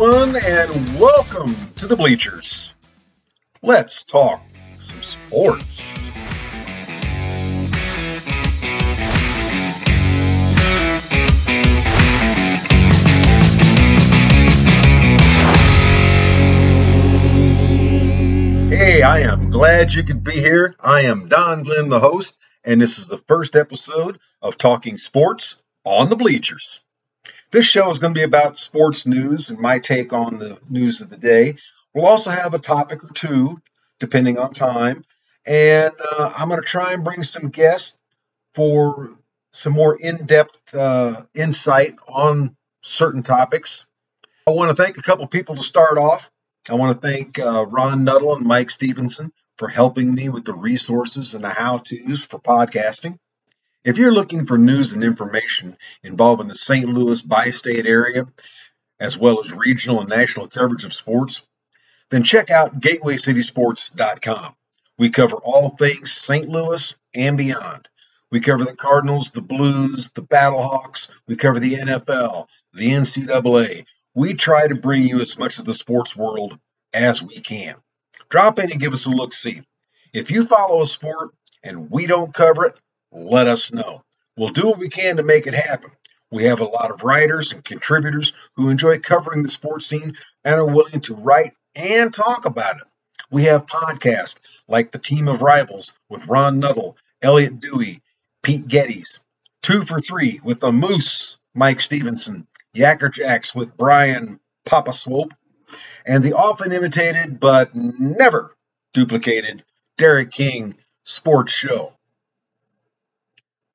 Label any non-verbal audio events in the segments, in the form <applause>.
Everyone, and welcome to the Bleachers. Let's talk some sports. Hey, I am glad you could be here. I am Don Glenn, the host, and this is the first episode of Talking Sports on the Bleachers. This show is going to be about sports news and my take on the news of the day. We'll also have a topic or two, depending on time. And uh, I'm going to try and bring some guests for some more in depth uh, insight on certain topics. I want to thank a couple people to start off. I want to thank uh, Ron Nuttall and Mike Stevenson for helping me with the resources and the how to's for podcasting. If you're looking for news and information involving the St. Louis bi state area, as well as regional and national coverage of sports, then check out GatewayCitySports.com. We cover all things St. Louis and beyond. We cover the Cardinals, the Blues, the Battlehawks. We cover the NFL, the NCAA. We try to bring you as much of the sports world as we can. Drop in and give us a look see. If you follow a sport and we don't cover it, let us know. We'll do what we can to make it happen. We have a lot of writers and contributors who enjoy covering the sports scene and are willing to write and talk about it. We have podcasts like The Team of Rivals with Ron Nuttall, Elliot Dewey, Pete Geddes, Two for Three with the Moose, Mike Stevenson, Yacker Jacks with Brian Papa Swope, and the often imitated but never duplicated Derek King Sports Show.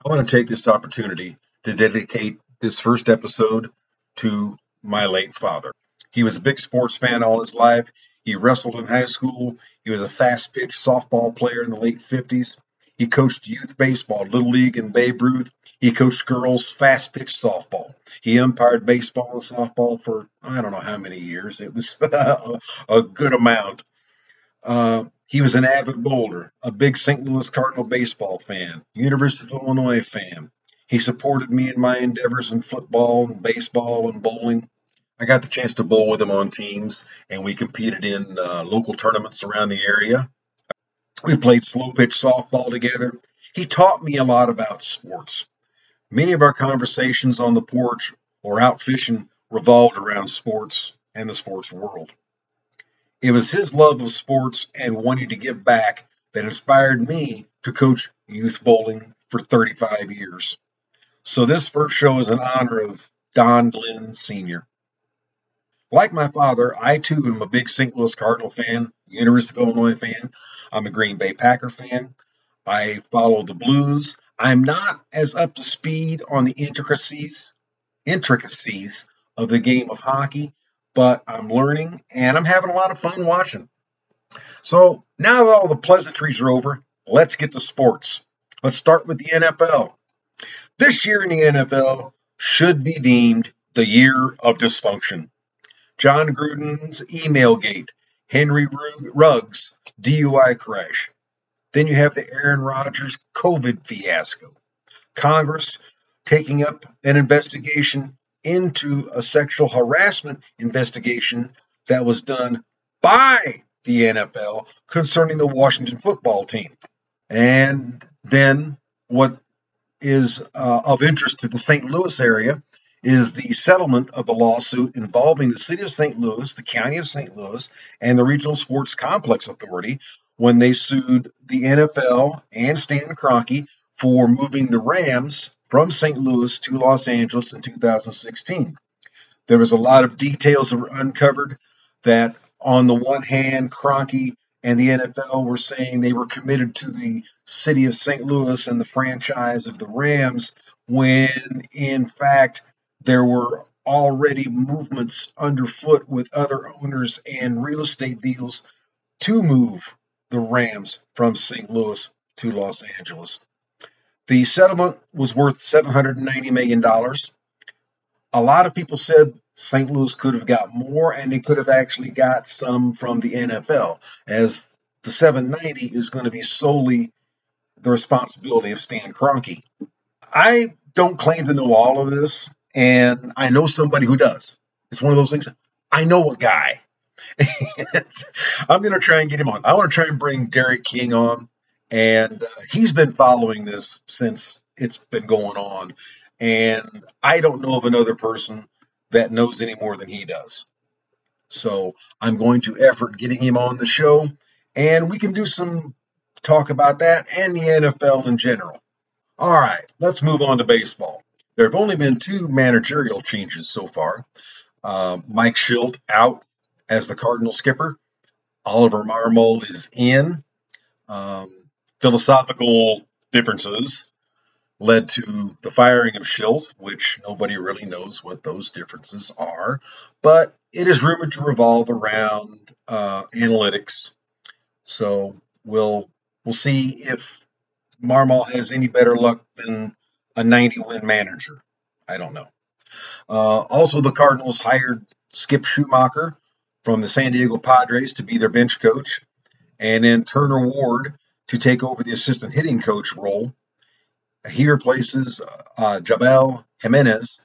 I want to take this opportunity to dedicate this first episode to my late father. He was a big sports fan all his life. He wrestled in high school. He was a fast pitch softball player in the late 50s. He coached youth baseball, Little League, and Babe Ruth. He coached girls fast pitch softball. He umpired baseball and softball for I don't know how many years. It was <laughs> a good amount. Uh, he was an avid bowler, a big St. Louis Cardinal baseball fan, University of Illinois fan. He supported me in my endeavors in football and baseball and bowling. I got the chance to bowl with him on teams, and we competed in uh, local tournaments around the area. We played slow pitch softball together. He taught me a lot about sports. Many of our conversations on the porch or out fishing revolved around sports and the sports world. It was his love of sports and wanting to give back that inspired me to coach youth bowling for 35 years. So this first show is in honor of Don Glenn Sr. Like my father, I too am a big St. Louis Cardinal fan, University of Illinois fan. I'm a Green Bay Packer fan. I follow the Blues. I'm not as up to speed on the intricacies intricacies of the game of hockey, but I'm learning and I'm having a lot of fun watching. So now that all the pleasantries are over, let's get to sports. Let's start with the NFL. This year in the NFL should be deemed the year of dysfunction. Jon Gruden's email gate, Henry Ruggs DUI crash. Then you have the Aaron Rodgers COVID fiasco. Congress taking up an investigation into a sexual harassment investigation that was done by the NFL concerning the Washington football team. And then what is uh, of interest to the St. Louis area is the settlement of a lawsuit involving the city of St. Louis, the county of St. Louis, and the Regional Sports Complex Authority when they sued the NFL and Stan Kroenke for moving the Rams from St. Louis to Los Angeles in 2016. There was a lot of details that were uncovered that, on the one hand, Kroenke and the NFL were saying they were committed to the city of St. Louis and the franchise of the Rams, when in fact there were already movements underfoot with other owners and real estate deals to move the Rams from St. Louis to Los Angeles. The settlement was worth $790 million. A lot of people said St. Louis could have got more, and they could have actually got some from the NFL, as the 790 is going to be solely the responsibility of Stan Kroenke. I don't claim to know all of this, and I know somebody who does. It's one of those things. I know a guy. <laughs> I'm going to try and get him on. I want to try and bring Derek King on, and uh, he's been following this since it's been going on. And I don't know of another person that knows any more than he does. So I'm going to effort getting him on the show, and we can do some talk about that and the NFL in general. All right, let's move on to baseball. There have only been two managerial changes so far. Uh, Mike Shildt out as the Cardinal skipper. Oliver Marmol is in. Um, philosophical differences led to the firing of Shildt, which nobody really knows what those differences are. But it is rumored to revolve around uh, analytics. So we'll we'll see if Marmol has any better luck than a 90 win manager. I don't know. Uh, also, the Cardinals hired Skip Schumaker from the San Diego Padres to be their bench coach, and then Turner Ward to take over the assistant hitting coach role. He replaces uh, Jobel Jimenez.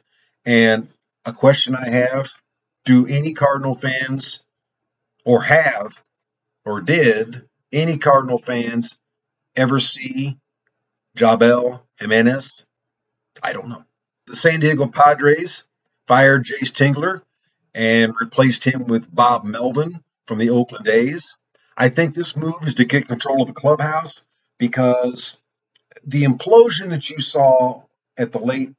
And a question I have do any Cardinal fans, or have, or did any Cardinal fans ever see Jobel Jimenez? I don't know. The San Diego Padres fired Jayce Tingler and replaced him with Bob Melvin from the Oakland A's. I think this move is to get control of the clubhouse because the implosion that you saw at the late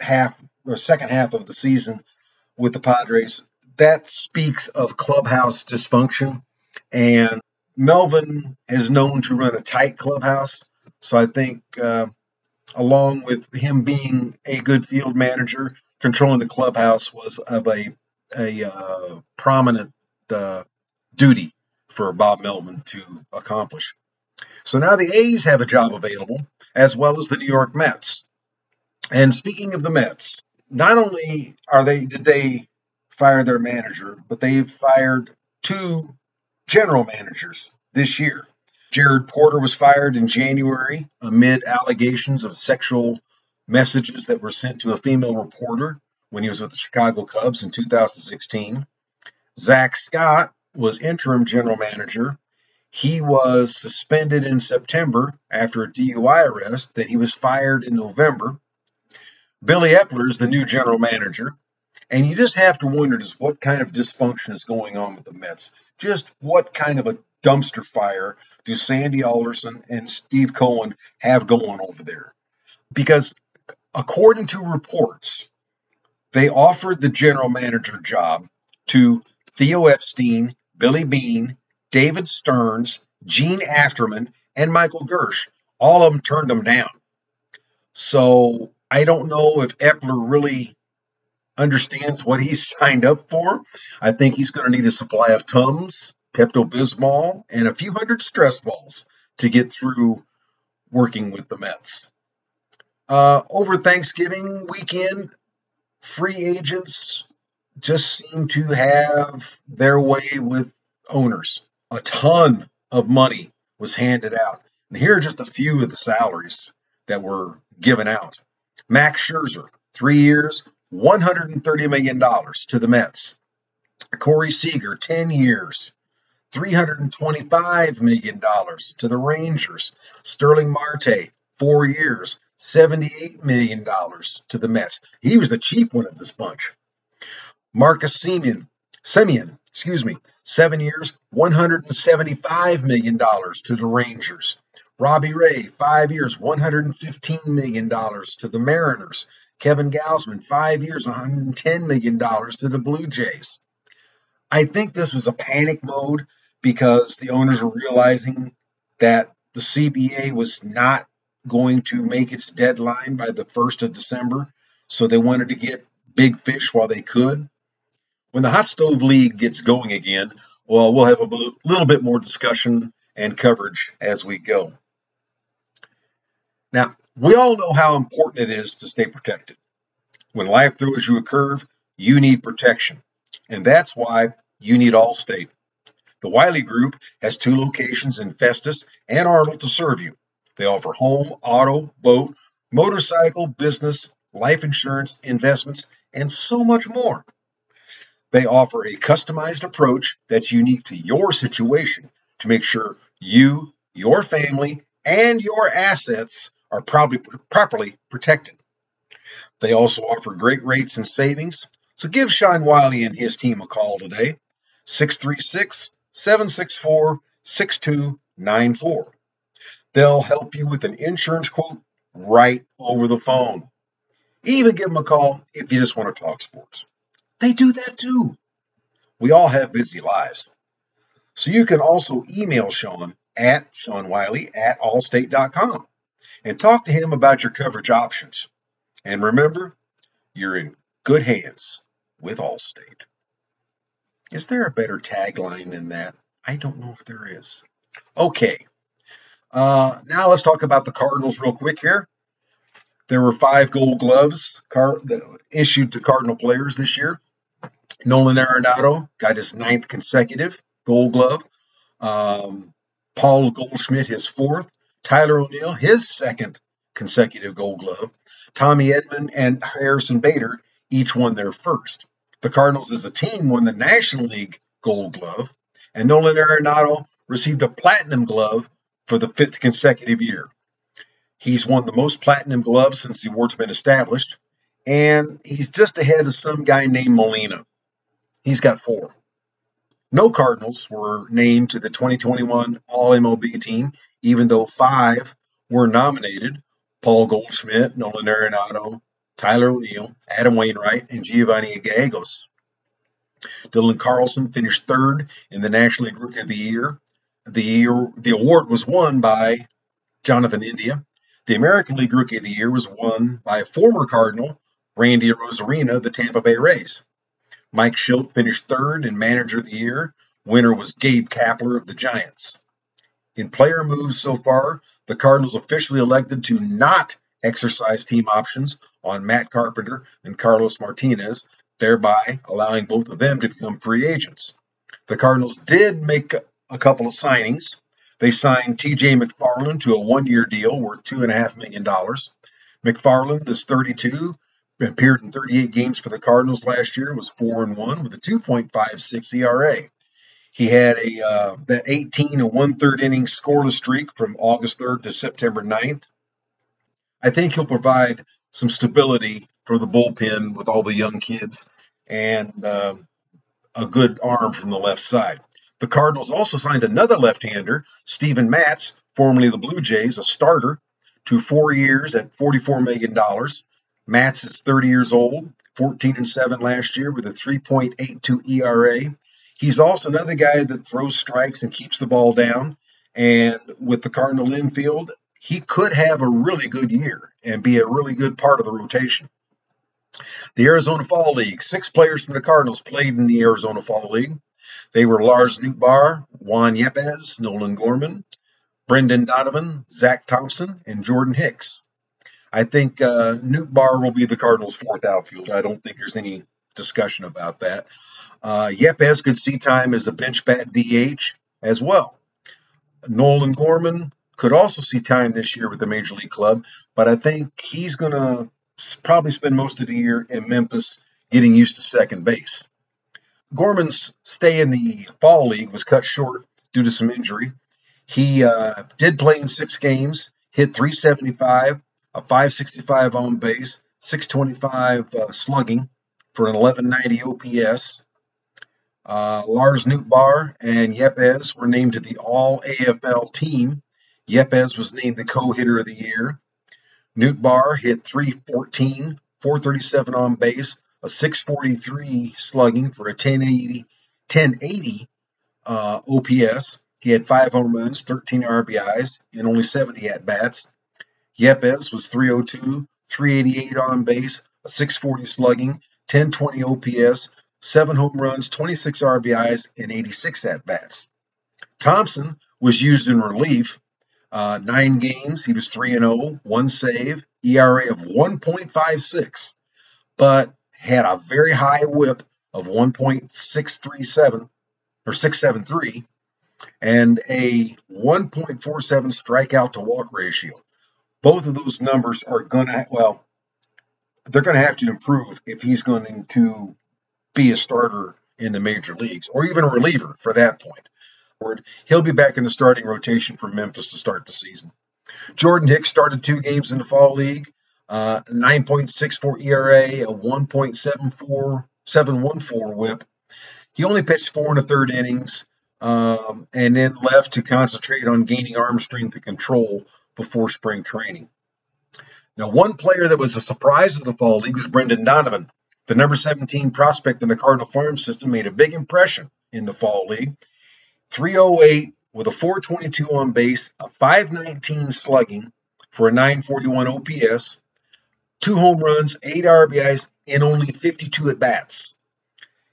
half or second half of the season with the Padres, that speaks of clubhouse dysfunction. And Melvin is known to run a tight clubhouse. So I think, uh, along with him being a good field manager, controlling the clubhouse was of a, a uh, prominent uh, duty for Bob Melvin to accomplish. So now the A's have a job available, as well as the New York Mets. And speaking of the Mets, not only are they did they fire their manager, but they've fired two general managers this year. Jared Porter was fired in January amid allegations of sexual messages that were sent to a female reporter when he was with the Chicago Cubs in 2016. Zach Scott was interim general manager. He was suspended in September after a DUI arrest, then he was fired in November. Billy Eppler is the new general manager. And you just have to wonder just what kind of dysfunction is going on with the Mets. Just what kind of a dumpster fire do Sandy Alderson and Steve Cohen have going over there? Because according to reports, they offered the general manager job to Theo Epstein, Billy Beane, David Stearns, Jean Afterman, and Michael Girsch. All of them turned them down. So I don't know if Eppler really understands what he's <laughs> signed up for. I think he's going to need a supply of Tums, Pepto Bismol, and a few hundred stress balls to get through working with the Mets. Uh, over Thanksgiving weekend, free agents just seem to have their way with owners. A ton of money was handed out. And here are just a few of the salaries that were given out. Max Scherzer, three years, $130 million to the Mets. Corey Seager, 10 years, $325 million to the Rangers. Starling Marte, four years, $78 million to the Mets. He was the cheap one of this bunch. Marcus Simeon, Semien, excuse me, seven years, $175 million to the Rangers. Robbie Ray, five years, $115 million to the Mariners. Kevin Gausman, five years, $110 million to the Blue Jays. I think this was a panic mode because the owners were realizing that the CBA was not going to make its deadline by the 1st of December. So they wanted to get big fish while they could. When the Hot Stove League gets going again, well, we'll have a little bit more discussion and coverage as we go. Now, we all know how important it is to stay protected. When life throws you a curve, you need protection. And that's why you need Allstate. The Wiley Group has two locations in Festus and Arnold to serve you. They offer home, auto, boat, motorcycle, business, life insurance, investments, and so much more. They offer a customized approach that's unique to your situation to make sure you, your family, and your assets are probably properly protected. They also offer great rates and savings. So give Sean Wiley and his team a call today, 636 764 6294. They'll help you with an insurance quote right over the phone. Even give them a call if you just want to talk sports. They do that too. We all have busy lives. So you can also email Sean at Sean Wiley at allstate.com and talk to him about your coverage options. And remember, you're in good hands with Allstate. Is there a better tagline than that? I don't know if there is. Okay. Uh, now let's talk about the Cardinals real quick here. There were five gold gloves car- issued to Cardinal players this year. Nolan Arenado got his ninth consecutive gold glove. Um, Paul Goldschmidt, his fourth. Tyler O'Neill, his second consecutive gold glove. Tommy Edman and Harrison Bader each won their first. The Cardinals as a team won the National League gold glove, and Nolan Arenado received a platinum glove for the fifth consecutive year. He's won the most platinum gloves since the award's been established, and he's just ahead of some guy named Molina. He's got four. No Cardinals were named to the 2021 All MLB team, even though five were nominated Paul Goldschmidt, Nolan Arenado, Tyler O'Neill, Adam Wainwright, and Giovanny Gallegos. Dylan Carlson finished third in the National League Rookie of the Year. The, year, the award was won by Jonathan India. The American League Rookie of the Year was won by a former Cardinal Randy Arozarena of the Tampa Bay Rays. Mike Shildt finished third in Manager of the Year. Winner was Gabe Kapler of the Giants. In player moves so far, the Cardinals officially elected to not exercise team options on Matt Carpenter and Carlos Martinez, thereby allowing both of them to become free agents. The Cardinals did make a couple of signings. They signed TJ McFarland to a one year deal worth $2.5 million. McFarland is 32, appeared in 38 games for the Cardinals last year, was 4 and 1 with a 2.56 ERA. He had a uh, that 18 and one third inning scoreless streak from August 3rd to September 9th. I think he'll provide some stability for the bullpen with all the young kids and uh, a good arm from the left side. The Cardinals also signed another left-hander, Steven Matz, formerly the Blue Jays, a starter, to four years at $44 million. Matz is 30 years old, 14 and 7 last year with a 3.82 ERA. He's also another guy that throws strikes and keeps the ball down. And with the Cardinal infield, he could have a really good year and be a really good part of the rotation. The Arizona Fall League, six players from the Cardinals played in the Arizona Fall League. They were Lars Nootbaar, Juan Yepez, Nolan Gorman, Brendan Donovan, Zach Thompson, and Jordan Hicks. I think uh, Barr will be the Cardinals' fourth outfielder. I don't think there's any discussion about that. Uh, Yepez could see time as a bench bat DH as well. Nolan Gorman could also see time this year with the major league club, but I think he's going to probably spend most of the year in Memphis getting used to second base. Gorman's stay in the fall league was cut short due to some injury. He uh, did play in six games, hit 375, a 565 on base, 625 uh, slugging for an 1190 OPS. Uh, Lars Nootbaar and Yepez were named to the All AFL team. Yepez was named the co-hitter of the year. Nootbaar hit 314, 437 on base, a 643 slugging for a 1080, 1080 uh, OPS. He had five home runs, 13 RBIs, and only 70 at bats. Yepez was 302, 388 on base, a 640 slugging, 1020 OPS, seven home runs, 26 RBIs, and 86 at bats. Thompson was used in relief. Uh, nine games, he was 3 0, one save, ERA of 1.56, but had a very high whip of 1.637 or 673 and a 1.47 strikeout to walk ratio. Both of those numbers are going to, well, they're going to have to improve if he's going to be a starter in the major leagues, or even a reliever for that point. He'll be back in the starting rotation for Memphis to start the season. Jordan Hicks started two games in the fall league, uh, 9.64 ERA, a 1.74 7.14 whip. He only pitched four and a third innings, um, and then left to concentrate on gaining arm strength and control before spring training. Now, one player that was a surprise of the fall league was Brendan Donovan. The number 17 prospect in the Cardinal farm system made a big impression in the fall league. 308 with a 422 on base, a 519 slugging for a 941 OPS, two home runs, eight RBIs, and only 52 at bats.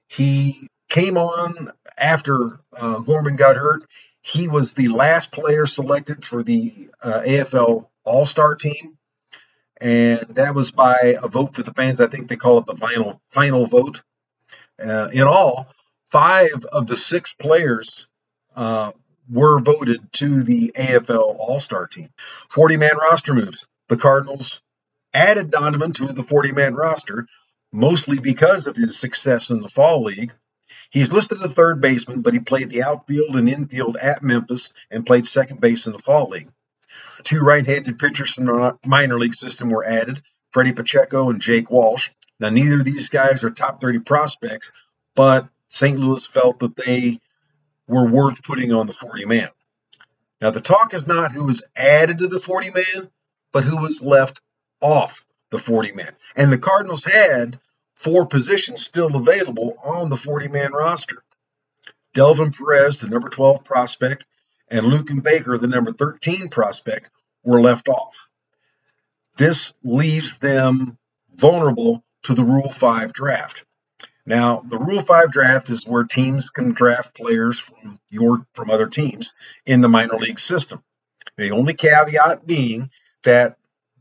He came on after uh, Gorman got hurt. He was the last player selected for the uh, AFL All Star team, and that was by a vote for the fans. I think they call it the final final vote. Uh, in all, five of the six players uh, were voted to the AFL All Star team. 40 man roster moves. The Cardinals added Donovan to the 40 man roster, mostly because of his success in the Fall League. He's listed as a third baseman, but he played the outfield and infield at Memphis and played second base in the Fall League. Two right handed pitchers from the minor league system were added Freddie Pacheco and Jake Walsh. Now, neither of these guys are top 30 prospects, but St. Louis felt that they were worth putting on the 40 man. Now, the talk is not who was added to the 40 man, but who was left off the 40 man. And the Cardinals had four positions still available on the 40 man roster. Delvin Perez, the number 12 prospect, and Luken Baker, the number 13 prospect, were left off. This leaves them vulnerable to the Rule 5 draft. Now, the Rule 5 draft is where teams can draft players from your from other teams in the minor league system. The only caveat being that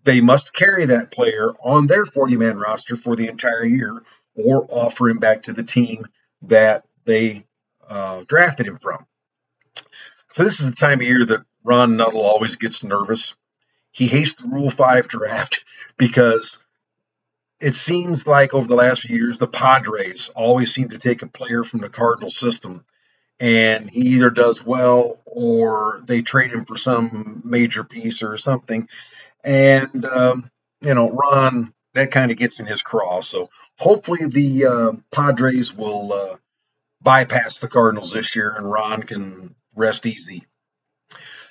they must carry that player on their 40 man roster for the entire year or offer him back to the team that they uh, drafted him from. So, this is the time of year that Ron Nuttall always gets nervous. He hates the Rule 5 draft <laughs> because it seems like over the last few years, the Padres always seem to take a player from the Cardinal system, and he either does well or they trade him for some major piece or something. And um, you know, Ron that kind of gets in his craw. So hopefully the uh, Padres will uh, bypass the Cardinals this year, and Ron can rest easy.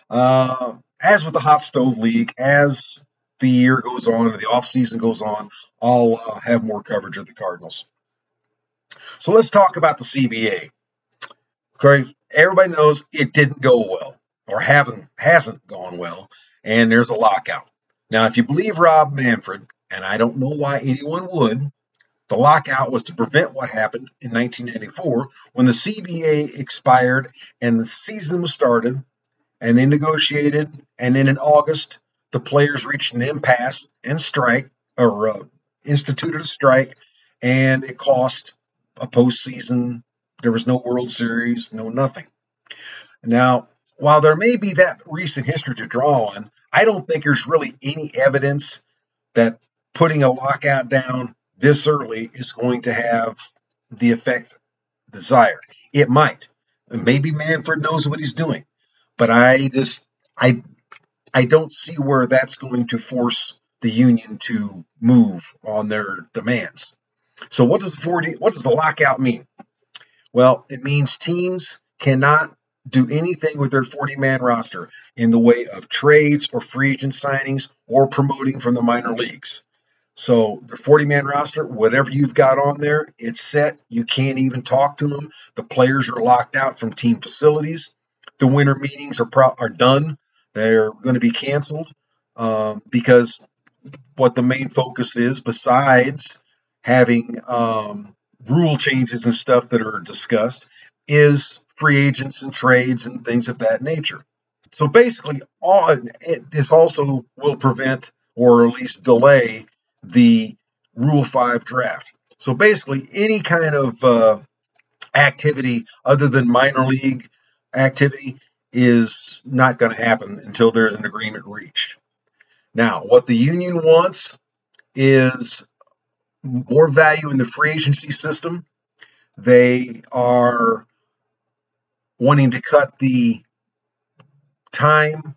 Uh, as with the hot stove league, as the year goes on and the off season goes on, I'll uh, have more coverage of the Cardinals. So let's talk about the CBA. Okay, everybody knows it didn't go well or haven't hasn't gone well, and there's a lockout. Now, if you believe Rob Manfred, and I don't know why anyone would, the lockout was to prevent what happened in 1994 when the CBA expired and the season was started, and they negotiated, and then in August the players reached an impasse and strike or uh, instituted a strike, and it cost a postseason. There was no World Series, no nothing. Now, while there may be that recent history to draw on, I don't think there's really any evidence that putting a lockout down this early is going to have the effect desired. It might. Maybe Manfred knows what he's doing, but I just I I don't see where that's going to force the union to move on their demands. So what does the 40 what does the lockout mean? Well, it means teams cannot do anything with their 40 man roster in the way of trades or free agent signings or promoting from the minor leagues. So the 40 man roster, whatever you've got on there, it's set. You can't even talk to them. The players are locked out from team facilities. The winter meetings are pro- are done. They're going to be canceled um, because what the main focus is, besides having um, rule changes and stuff that are discussed, is free agents and trades and things of that nature. So basically, all it, this also will prevent or at least delay the Rule 5 draft. So basically, any kind of uh, activity other than minor league activity is not going to happen until there's an agreement reached. Now, what the union wants is more value in the free agency system. They are wanting to cut the time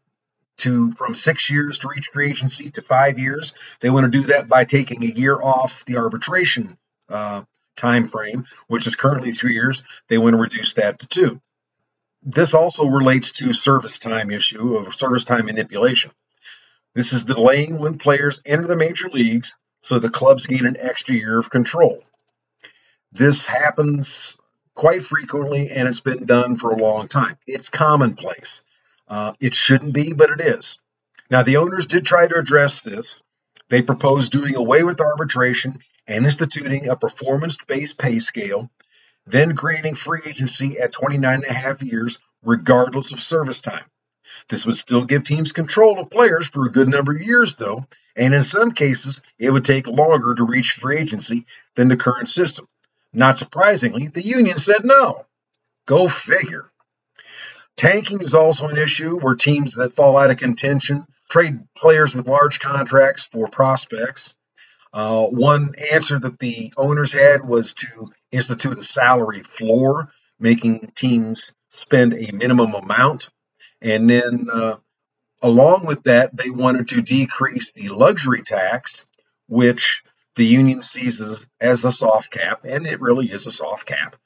to from six years to reach free agency to five years. They want to do that by taking a year off the arbitration uh, time frame, which is currently three years. They want to reduce that to two. This also relates to service time issue of service time manipulation. This is delaying when players enter the major leagues so the clubs gain an extra year of control. This happens quite frequently and it's been done for a long time. It's commonplace. Uh, it shouldn't be, but it is. Now, the owners did try to address this. They proposed doing away with arbitration and instituting a performance based pay scale, then granting free agency at 29 and a half years, regardless of service time. This would still give teams control of players for a good number of years, though, and in some cases, it would take longer to reach free agency than the current system. Not surprisingly, the union said no. Go figure. Tanking is also an issue where teams that fall out of contention trade players with large contracts for prospects. Uh, one answer that the owners had was to institute a salary floor, making teams spend a minimum amount. And then, uh, along with that, they wanted to decrease the luxury tax, which the union sees as, as a soft cap, and it really is a soft cap.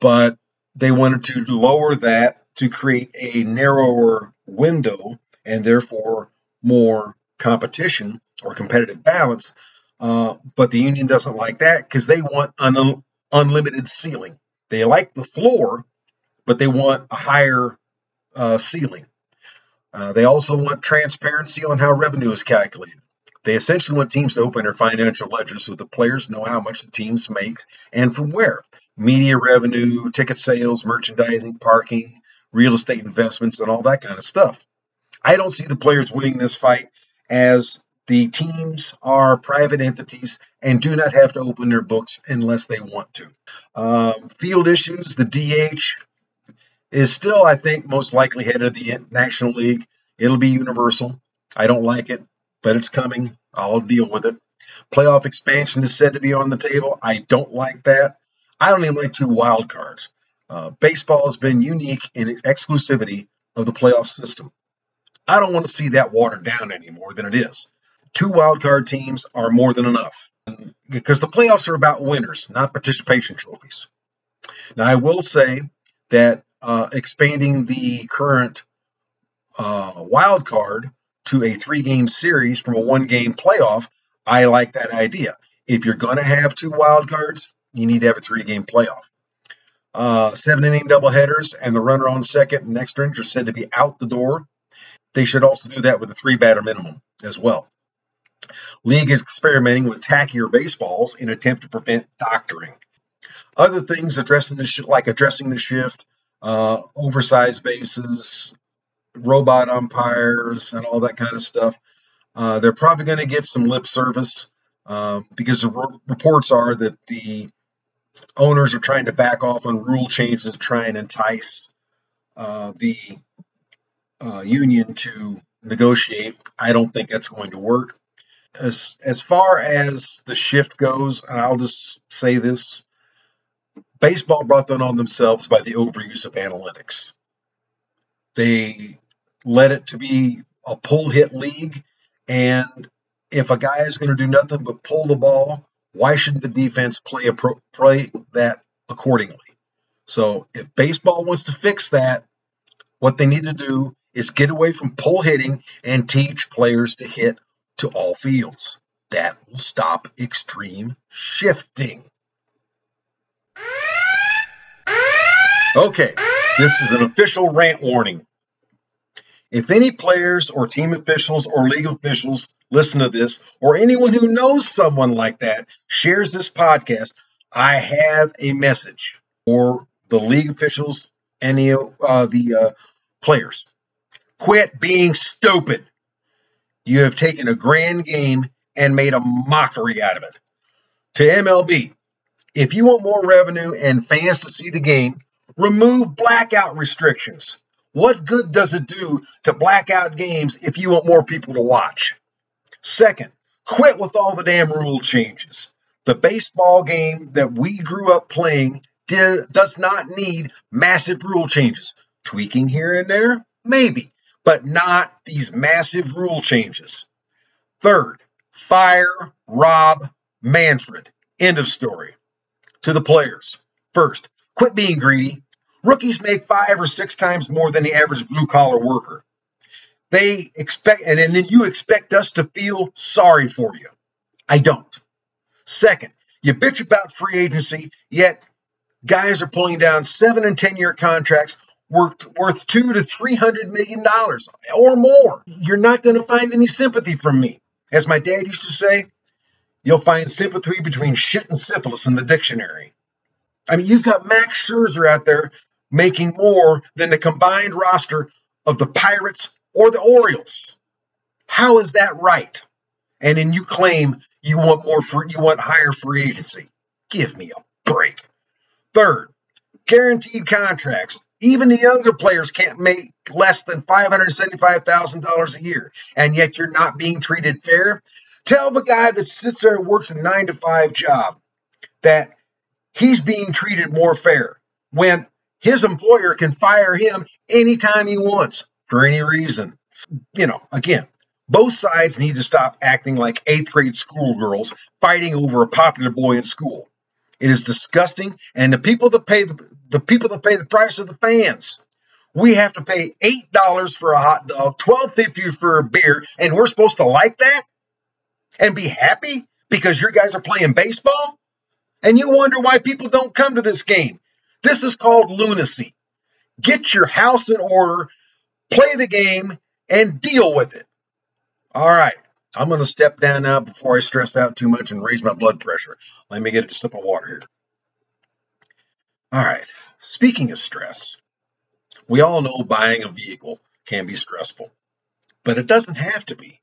But they wanted to lower that to create a narrower window and therefore more competition or competitive balance. Uh, but the union doesn't like that because they want an unlimited ceiling. They like the floor, but they want a higher uh, ceiling. Uh, they also want transparency on how revenue is calculated. They essentially want teams to open their financial ledgers so the players know how much the teams make and from where. Media revenue, ticket sales, merchandising, parking, real estate investments, and all that kind of stuff. I don't see the players winning this fight as the teams are private entities and do not have to open their books unless they want to. Um, field issues, the DH is still, I think, most likely head of the National League. It'll be universal. I don't like it, but it's coming. I'll deal with it. Playoff expansion is said to be on the table. I don't like that. I don't even like two wild cards. Uh, baseball has been unique in its exclusivity of the playoff system. I don't want to see that watered down any more than it is. Two wild card teams are more than enough because the playoffs are about winners, not participation trophies. Now, I will say that uh, expanding the current uh, wild card to a three game series from a one game playoff, I like that idea. If you're going to have two wild cards, you need to have a three game playoff. Uh, seven inning doubleheaders and the runner on second and extra innings are said to be out the door. They should also do that with a three batter minimum as well. League is experimenting with tackier baseballs in attempt to prevent doctoring. Other things addressing the sh- like addressing the shift, uh, oversized bases, robot umpires, and all that kind of stuff. Uh, they're probably going to get some lip service uh, because the reports are that the owners are trying to back off on rule changes to try and entice uh, the uh, union to negotiate. I don't think that's going to work. As as far as the shift goes, and I'll just say this: baseball brought that on themselves by the overuse of analytics. They led it to be a pull hit league, and if a guy is going to do nothing but pull the ball, why shouldn't the defense play a pro- play that accordingly? So if baseball wants to fix that, what they need to do is get away from pull hitting and teach players to hit to all fields. That will stop extreme shifting. Okay, this is an official rant warning. If any players or team officials or league officials listen to this, or anyone who knows someone like that shares this podcast, I have a message for the league officials and the, uh, the uh, players. Quit being stupid. You have taken a grand game and made a mockery out of it. To MLB, if you want more revenue and fans to see the game, remove blackout restrictions. What good does it do to blackout games if you want more people to watch? Second, quit with all the damn rule changes. The baseball game that we grew up playing does not need massive rule changes. Tweaking here and there, maybe, but not these massive rule changes. Third, fire Rob Manfred. End of story. To the players. First, quit being greedy. Rookies make five or six times more than the average blue collar worker. They expect, and then you expect us to feel sorry for you. I don't. Second, you bitch about free agency, yet guys are pulling down seven and 10 year contracts worth, worth two to three hundred million dollars or more. You're not going to find any sympathy from me. As my dad used to say, you'll find sympathy between shit and syphilis in the dictionary. I mean, you've got Max Scherzer out there making more than the combined roster of the Pirates or the Orioles. How is that right? And then you claim you want more for you want higher free agency. Give me a break. Third, guaranteed contracts. Even the younger players can't make less than $575,000 a year, and yet you're not being treated fair. Tell the guy that sits there and works a nine to five job that he's being treated more fair when his employer can fire him anytime he wants for any reason. You know, again, both sides need to stop acting like eighth grade schoolgirls fighting over a popular boy in school. It is disgusting, and the people that pay the, the people that pay the price are the fans. We have to pay eight dollars for a hot dog, twelve fifty for a beer, and we're supposed to like that and be happy because your guys are playing baseball, and you wonder why people don't come to this game. This is called lunacy. Get your house in order, play the game, and deal with it. All right. I'm going to step down now before I stress out too much and raise my blood pressure. Let me get a sip of water here. All right. Speaking of stress, we all know buying a vehicle can be stressful, but it doesn't have to be.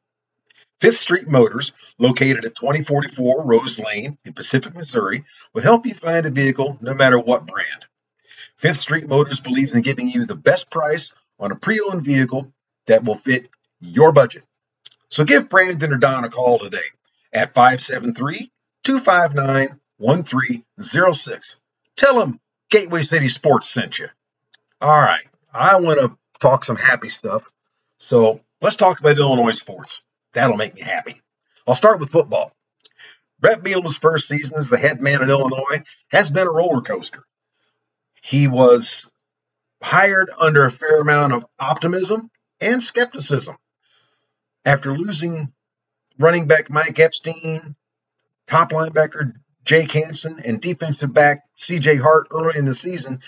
Fifth Street Motors, located at 2044 Rose Lane in Pacific, Missouri, will help you find a vehicle no matter what brand. Fifth Street Motors believes in giving you the best price on a pre owned vehicle that will fit your budget. So give Brandon or Don a call today at 573 259 1306. Tell them Gateway City Sports sent you. All right, I want to talk some happy stuff. So let's talk about Illinois sports. That'll make me happy. I'll start with football. Bret Bielema's first season as the head man in Illinois has been a roller coaster. He was hired under a fair amount of optimism and skepticism. After losing running back Mike Epstein, top linebacker Jake Hansen, and defensive back CJ Hart early in the season,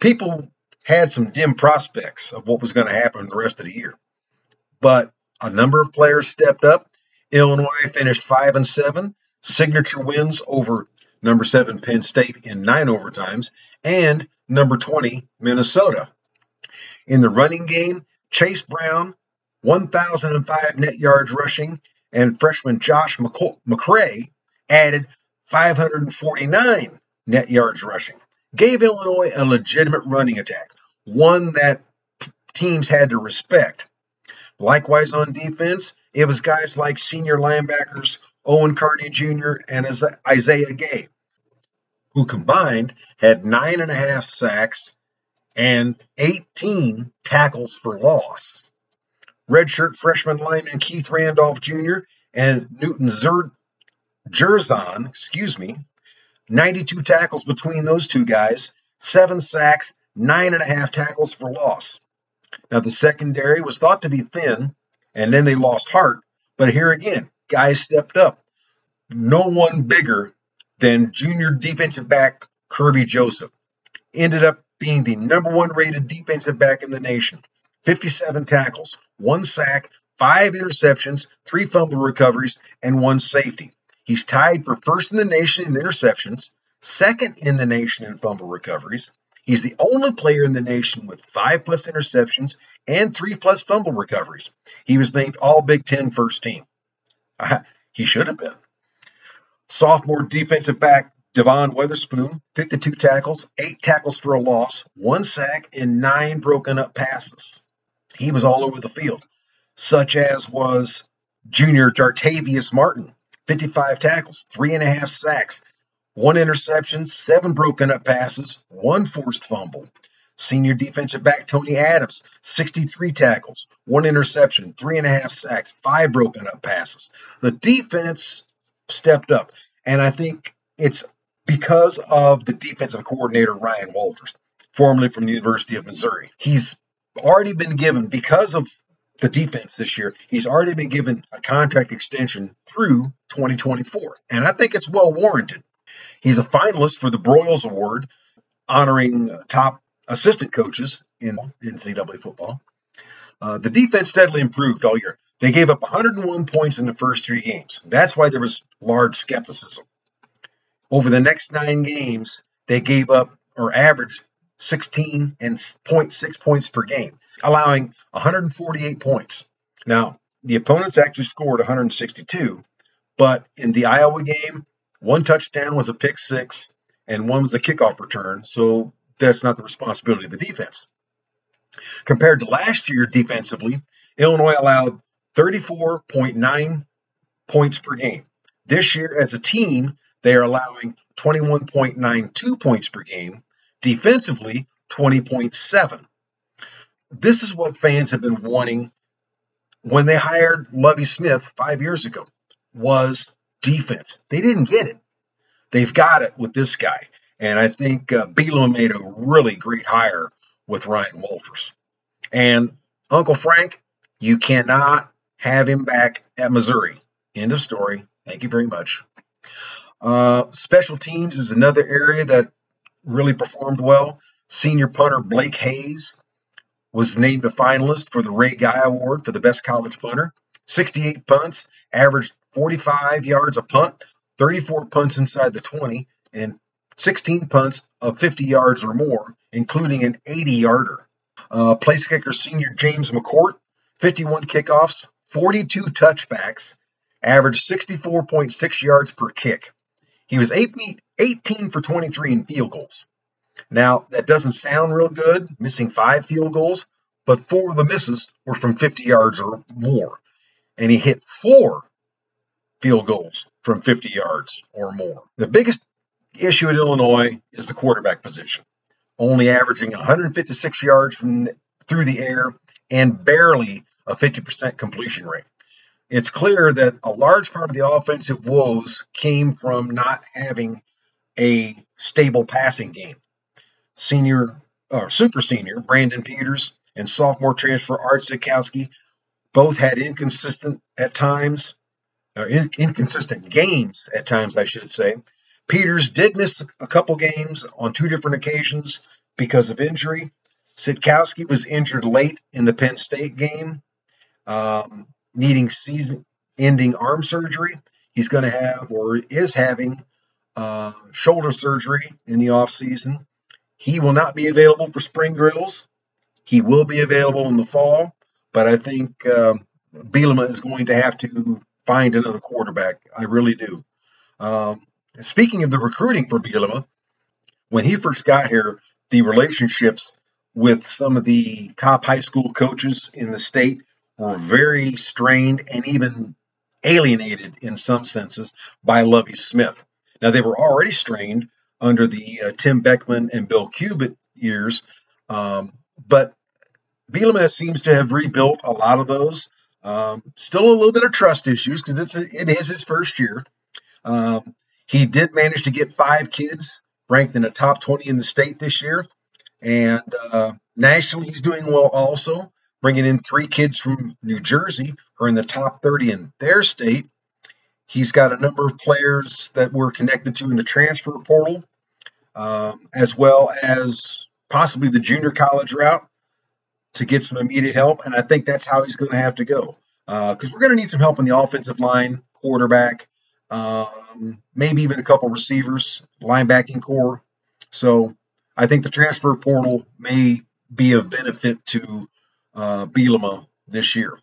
people had some dim prospects of what was going to happen the rest of the year. But a number of players stepped up. Illinois finished five and seven, signature wins over number seven Penn State in nine overtimes, and number 20 Minnesota. In the running game, Chase Brown 1,005 net yards rushing, and freshman Josh McCray added 549 net yards rushing. Gave Illinois a legitimate running attack, one that teams had to respect. Likewise on defense, it was guys like senior linebackers Owen Carney Jr. and Isaiah Gay, who combined had nine and a half sacks and 18 tackles for loss redshirt freshman lineman Keith Randolph Jr. and Newton Zer- Jerzon, excuse me, 92 tackles between those two guys, seven sacks, nine and a half tackles for loss. Now, the secondary was thought to be thin, and then they lost heart. But here again, guys stepped up. No one bigger than junior defensive back Kerby Joseph. Ended up being the number one rated defensive back in the nation. 57 tackles, one sack, five interceptions, three fumble recoveries, and one safety. He's tied for first in the nation in interceptions, second in the nation in fumble recoveries. He's the only player in the nation with five plus interceptions and three plus fumble recoveries. He was named All Big Ten first team. He should have been. Sophomore defensive back Devon Witherspoon, 52 tackles, eight tackles for a loss, one sack, and nine broken up passes he was all over the field, such as was junior Jartavius Martin, 55 tackles, three and a half sacks, one interception, seven broken up passes, one forced fumble. Senior defensive back Tony Adams, 63 tackles, one interception, three and a half sacks, five broken up passes. The defense stepped up. And I think it's because of the defensive coordinator, Ryan Walters, formerly from the University of Missouri. He's already been given, because of the defense this year, he's already been given a contract extension through 2024. And I think it's well warranted. He's a finalist for the Broyles Award, honoring top assistant coaches in NCAA football. Uh, the defense steadily improved all year. They gave up 101 points in the first three games. That's why there was large skepticism. Over the next nine games, they gave up or averaged 16 and 0.6 points per game, allowing 148 points. Now, the opponents actually scored 162, but in the Iowa game, one touchdown was a pick six and one was a kickoff return. So that's not the responsibility of the defense. Compared to last year defensively, Illinois allowed 34.9 points per game. This year, as a team, they are allowing 21.92 points per game. Defensively, 20.7. This is what fans have been wanting when they hired Lovie Smith five years ago was defense. They didn't get it. They've got it with this guy. And I think uh, made a really great hire with Ryan Walters. And Uncle Frank, you cannot have him back at Missouri. End of story. Thank you very much. Uh, special teams is another area that really performed well. Senior punter Blake Hayes was named a finalist for the Ray Guy Award for the best college punter. 68 punts, averaged 45 yards a punt, 34 punts inside the 20, and 16 punts of 50 yards or more, including an 80 yarder. Uh, place kicker senior James McCourt, 51 kickoffs, 42 touchbacks, averaged 64.6 yards per kick. He was 18 for 23 in field goals. Now, that doesn't sound real good, missing five field goals, but four of the misses were from 50 yards or more. And he hit four field goals from 50 yards or more. The biggest issue at Illinois is the quarterback position, only averaging 156 yards from, through the air and barely a 50% completion rate. It's clear that a large part of the offensive woes came from not having a stable passing game. Senior or super senior Brandon Peters and sophomore transfer Art Sitkowski both had inconsistent at times, or in, inconsistent games at times, I should say. Peters did miss a couple games on two different occasions because of injury. Sitkowski was injured late in the Penn State game, um, needing season-ending arm surgery. He's going to have or is having uh, shoulder surgery in the offseason. He will not be available for spring drills. He will be available in the fall, but I think um, Bielema is going to have to find another quarterback. I really do. Um, speaking of the recruiting for Bielema, when he first got here, the relationships with some of the top high school coaches in the state were very strained and even alienated in some senses by Lovie Smith. Now, they were already strained under the uh, Tim Beckman and Bill Cubit years, um, but Bielema seems to have rebuilt a lot of those. Um, still a little bit of trust issues because it's a, it is his first year. Um, he did manage to get five kids ranked in the top 20 in the state this year. And uh, nationally, he's doing well also, bringing in three kids from New Jersey who are in the top 30 in their state. He's got a number of players that we're connected to in the transfer portal, um, as well as possibly the junior college route to get some immediate help. And I think that's how he's going to have to go because uh, we're going to need some help in the offensive line, quarterback, um, maybe even a couple receivers, linebacking core. So I think the transfer portal may be of benefit to uh, Bielema this year.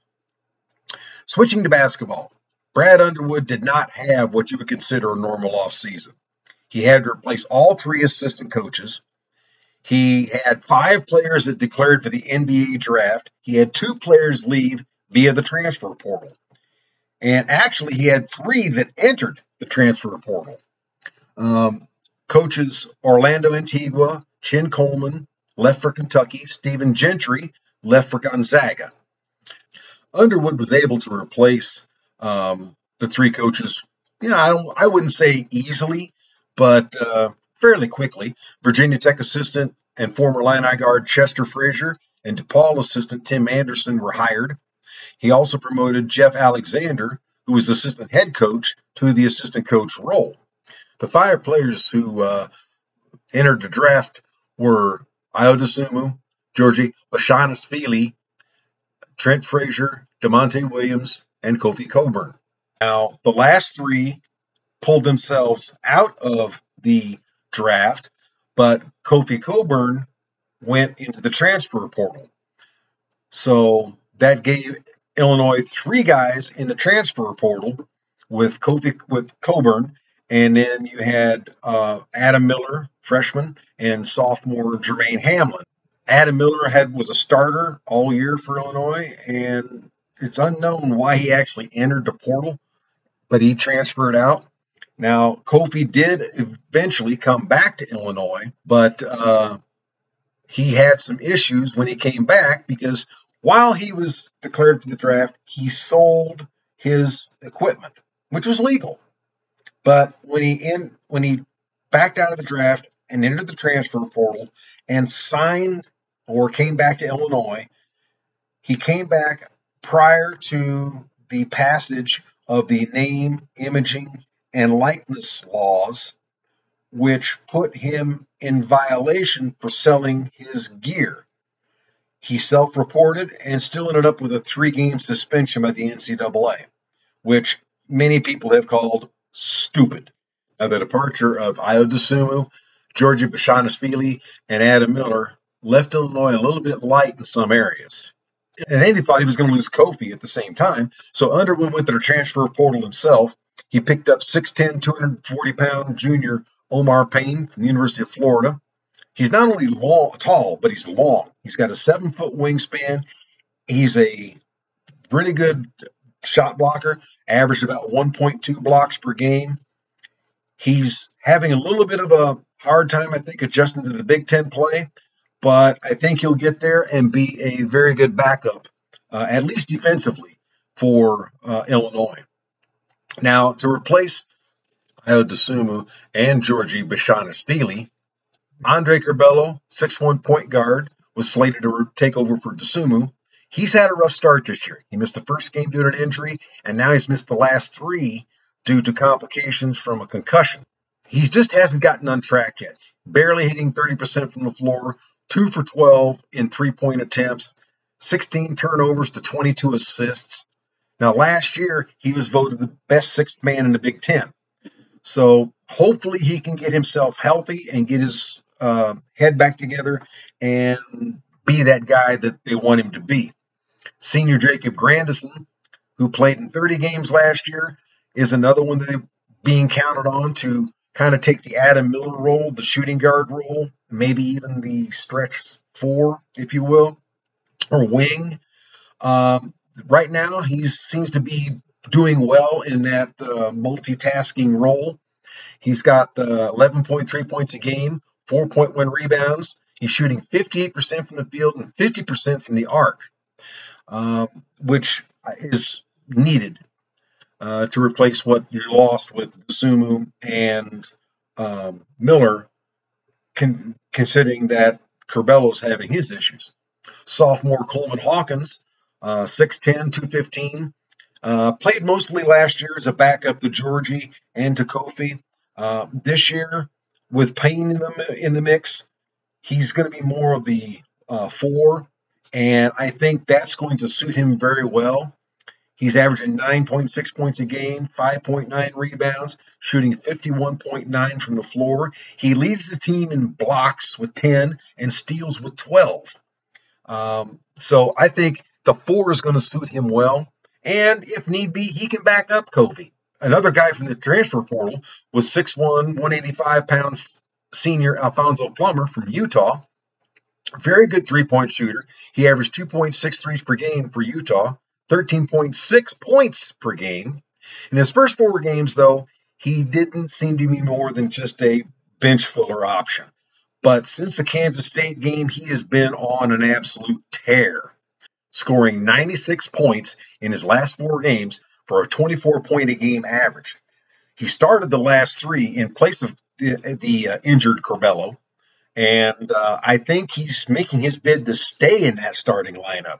Switching to basketball, Brad Underwood did not have what you would consider a normal offseason. He had to replace all three assistant coaches. He had five players that declared for the NBA draft. He had two players leave via the transfer portal. And actually, he had three that entered the transfer portal. Um, coaches Orlando Antigua, Chin Coleman, left for Kentucky. Stephen Gentry left for Gonzaga. Underwood was able to replace um, the three coaches. You know, I, I wouldn't say easily, but uh, fairly quickly. Virginia Tech assistant and former Illini guard Chester Frazier and DePaul assistant Tim Anderson were hired. He also promoted Geoff Alexander, who was assistant head coach, to the assistant coach role. The five players who uh, entered the draft were Ayo Dosunmu, Giorgi Bezhanishvili, Trent Frazier, Da'Monte Williams, and Kofi Cockburn. Now, the last three pulled themselves out of the draft, but Kofi Cockburn went into the transfer portal. So that gave Illinois three guys in the transfer portal with Kofi with Cockburn, and then you had uh, Adam Miller, freshman, and sophomore Jermaine Hamlin. Adam Miller had was a starter all year for Illinois, and it's unknown why he actually entered the portal, but he transferred out. Now, Kofi did eventually come back to Illinois, but uh, he had some issues when he came back because while he was declared for the draft, he sold his equipment, which was legal. But when he in when he backed out of the draft and entered the transfer portal and signed or came back to Illinois, he came back prior to the passage of the name, imaging, and likeness laws, which put him in violation for selling his gear. He self reported and still ended up with a three game suspension by the NCAA, which many people have called stupid. Now, the departure of Ayo Dosunmu, Giorgi Bezhanishvili, and Adam Miller left Illinois a little bit light in some areas. And Andy thought he was going to lose Kofi at the same time. So Underwood went to the transfer portal himself. He picked up 6'10, 240 pound junior Omar Payne from the University of Florida. He's not only long, tall, but he's long. He's got a seven foot wingspan. He's a really good shot blocker, averaged about 1.2 blocks per game. He's having a little bit of a hard time, I think, adjusting to the Big Ten play, but I think he'll get there and be a very good backup, uh, at least defensively, for uh, Illinois. Now, to replace Ayo Dosunmu and Giorgi Bezhanishvili, Andre Curbelo, 6'1 point guard, was slated to take over for Dosunmu. He's had a rough start this year. He missed the first game due to an injury, and now he's missed the last three due to complications from a concussion. He just hasn't gotten on track yet. Barely hitting 30% from the floor, 2 for 12 in three point attempts, 16 turnovers to 22 assists. Now, last year, he was voted the best sixth man in the Big Ten. So hopefully he can get himself healthy and get his uh, head back together and be that guy that they want him to be. Senior Jacob Grandison, who played in 30 games last year, is another one that they're being counted on to kind of take the Adam Miller role, the shooting guard role, maybe even the stretch four, if you will, or wing. Um, right now, he seems to be doing well in that uh, multitasking role. He's got uh, 11.3 points a game, 4.1 rebounds. He's shooting 58% from the field and 50% from the arc, um, which is needed uh, to replace what you lost with Sumu and um, Miller, con- considering that Curbelo's having his issues. Sophomore Coleman Hawkins, uh, 6'10, 215, uh, played mostly last year as a backup to Giorgi and to Kofi. Uh, this year, with Payne in the in the mix, he's going to be more of the uh, four, and I think that's going to suit him very well. He's averaging 9.6 points a game, 5.9 rebounds, shooting 51.9 from the floor. He leads the team in blocks with 10 and steals with 12. Um, so I think the four is going to suit him well. And if need be, he can back up Kofi. Another guy from the transfer portal was 6'1, 185 pounds senior Alfonso Plummer from Utah. Very good three point shooter. He averaged 2.63 per game for Utah, 13.6 points per game. In his first four games, though, he didn't seem to be more than just a bench filler option. But since the Kansas State game, he has been on an absolute tear, scoring 96 points in his last four games for a 24 point a game average. He started the last three in place of the, the uh, injured Curbelo, and uh, I think he's making his bid to stay in that starting lineup.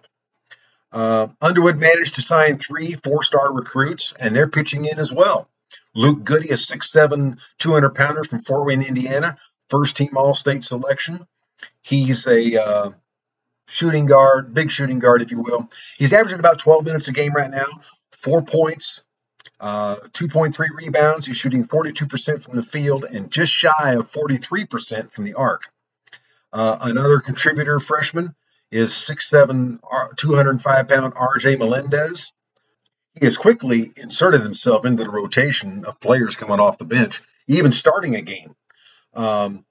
Uh, Underwood managed to sign three four star recruits, and they're pitching in as well. Luke Goode, a 6'7, 200 pounder from Fort Wayne, Indiana, first team All State selection. He's a uh, shooting guard, big shooting guard, if you will. He's averaging about 12 minutes a game right now, four points, uh, 2.3 rebounds. He's shooting 42% from the field and just shy of 43% from the arc. Uh, another contributor freshman is 6'7, 205 pound RJ Melendez. He has quickly inserted himself into the rotation of players coming off the bench, even starting a game. Um,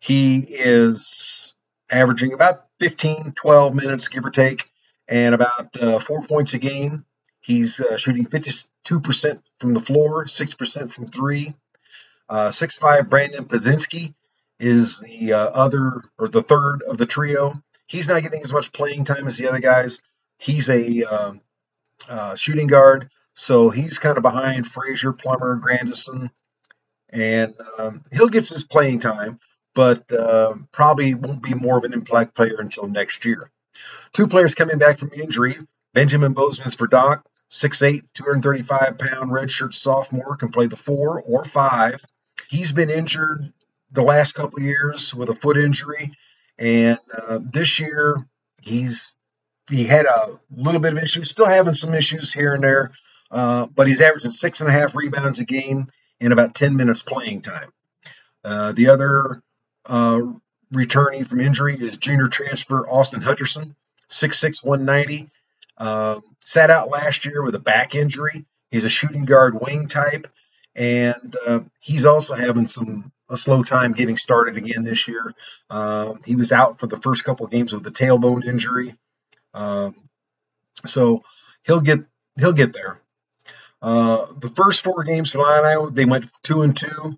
he is averaging about 15, 12 minutes, give or take, and about uh, four points a game. He's uh, shooting 52% from the floor, 6% from three. Uh, 6'5 Brandon Pazinski is the uh, other or the third of the trio. He's not getting as much playing time as the other guys. He's a um, uh, shooting guard, so he's kind of behind Frazier, Plummer, Grandison, and um, he'll get his playing time, but uh, probably won't be more of an impact player until next year. Two players coming back from injury. Benjamin Bosmans-Verdonk, 6'8, 235 pound redshirt sophomore, can play the four or five. He's been injured the last couple years with a foot injury, and uh, this year he's he had a little bit of issues, still having some issues here and there, uh, but he's averaging six and a half rebounds a game in about 10 minutes playing time. Uh, the other uh, returning from injury is junior transfer Austin Hutcherson, 6'6, 190. Uh, sat out last year with a back injury. He's a shooting guard wing type, and uh, he's also having some a slow time getting started again this year. Uh, he was out for the first couple of games with the tailbone injury, um, so he'll get he'll get there. Uh, the first four games for Illini, they went two and two,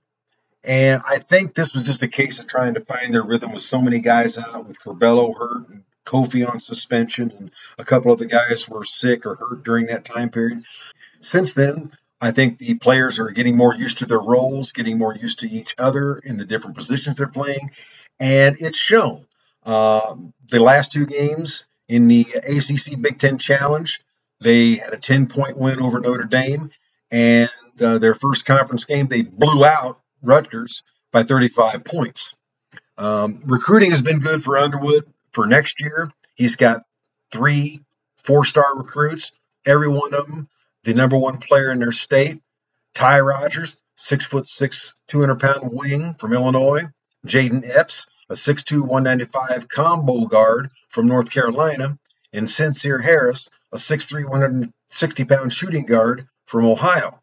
and I think this was just a case of trying to find their rhythm with so many guys out, with Curbelo hurt and Kofi on suspension, and a couple of the guys were sick or hurt during that time period. Since then, I think the players are getting more used to their roles, getting more used to each other in the different positions they're playing, and it's shown. Uh, the last two games in the ACC Big Ten Challenge, they had a 10 point win over Notre Dame, and uh, their first conference game, they blew out Rutgers by 35 points. Um, recruiting has been good for Underwood for next year. He's got three four star recruits, every one of them the number one player in their state. Ty Rodgers, six foot six, 200 pound wing from Illinois. Jayden Epps, a 6'2, 195 combo guard from North Carolina. And Sencire Harris, a 6'3, 160 pound shooting guard from Ohio.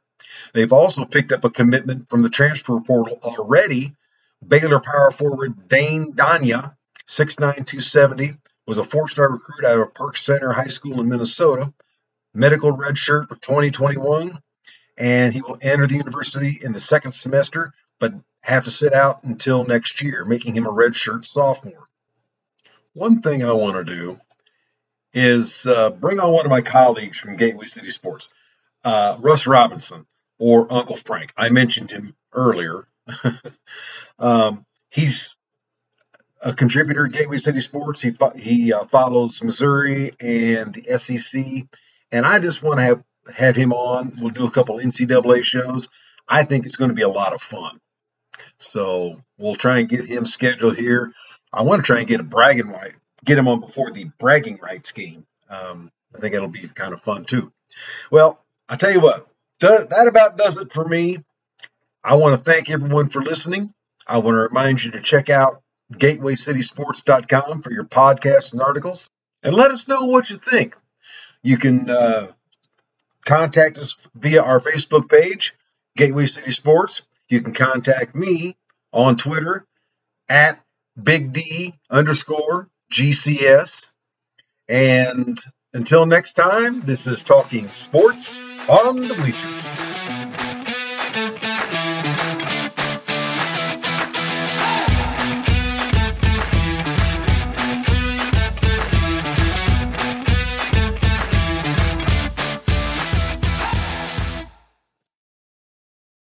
They've also picked up a commitment from the transfer portal already. Baylor power forward Dain Dainja, 6'9, 270, was a four star recruit out of Park Center High School in Minnesota. Medical red shirt for 2021, and he will enter the university in the second semester, but have to sit out until next year, making him a red shirt sophomore. One thing I want to do is uh, bring on one of my colleagues from Gateway City Sports, uh, Russ Robinson or Uncle Frank. I mentioned him earlier. <laughs> um, he's a contributor at Gateway City Sports. He he uh, follows Missouri and the SEC, and I just want to have have him on. We'll do a couple NCAA shows. I think it's going to be a lot of fun. So we'll try and get him scheduled here. I want to try and get a bragging right, get him on before the bragging rights game. Um, I think it'll be kind of fun too. Well, I tell you what, that about does it for me. I want to thank everyone for listening. I want to remind you to check out gatewaycitysports.com for your podcasts and articles and let us know what you think. You can uh, contact us via our Facebook page, Gateway City Sports. You can contact me on Twitter at Big D underscore GCS. And until next time, this is Talking Sports on the Bleachers.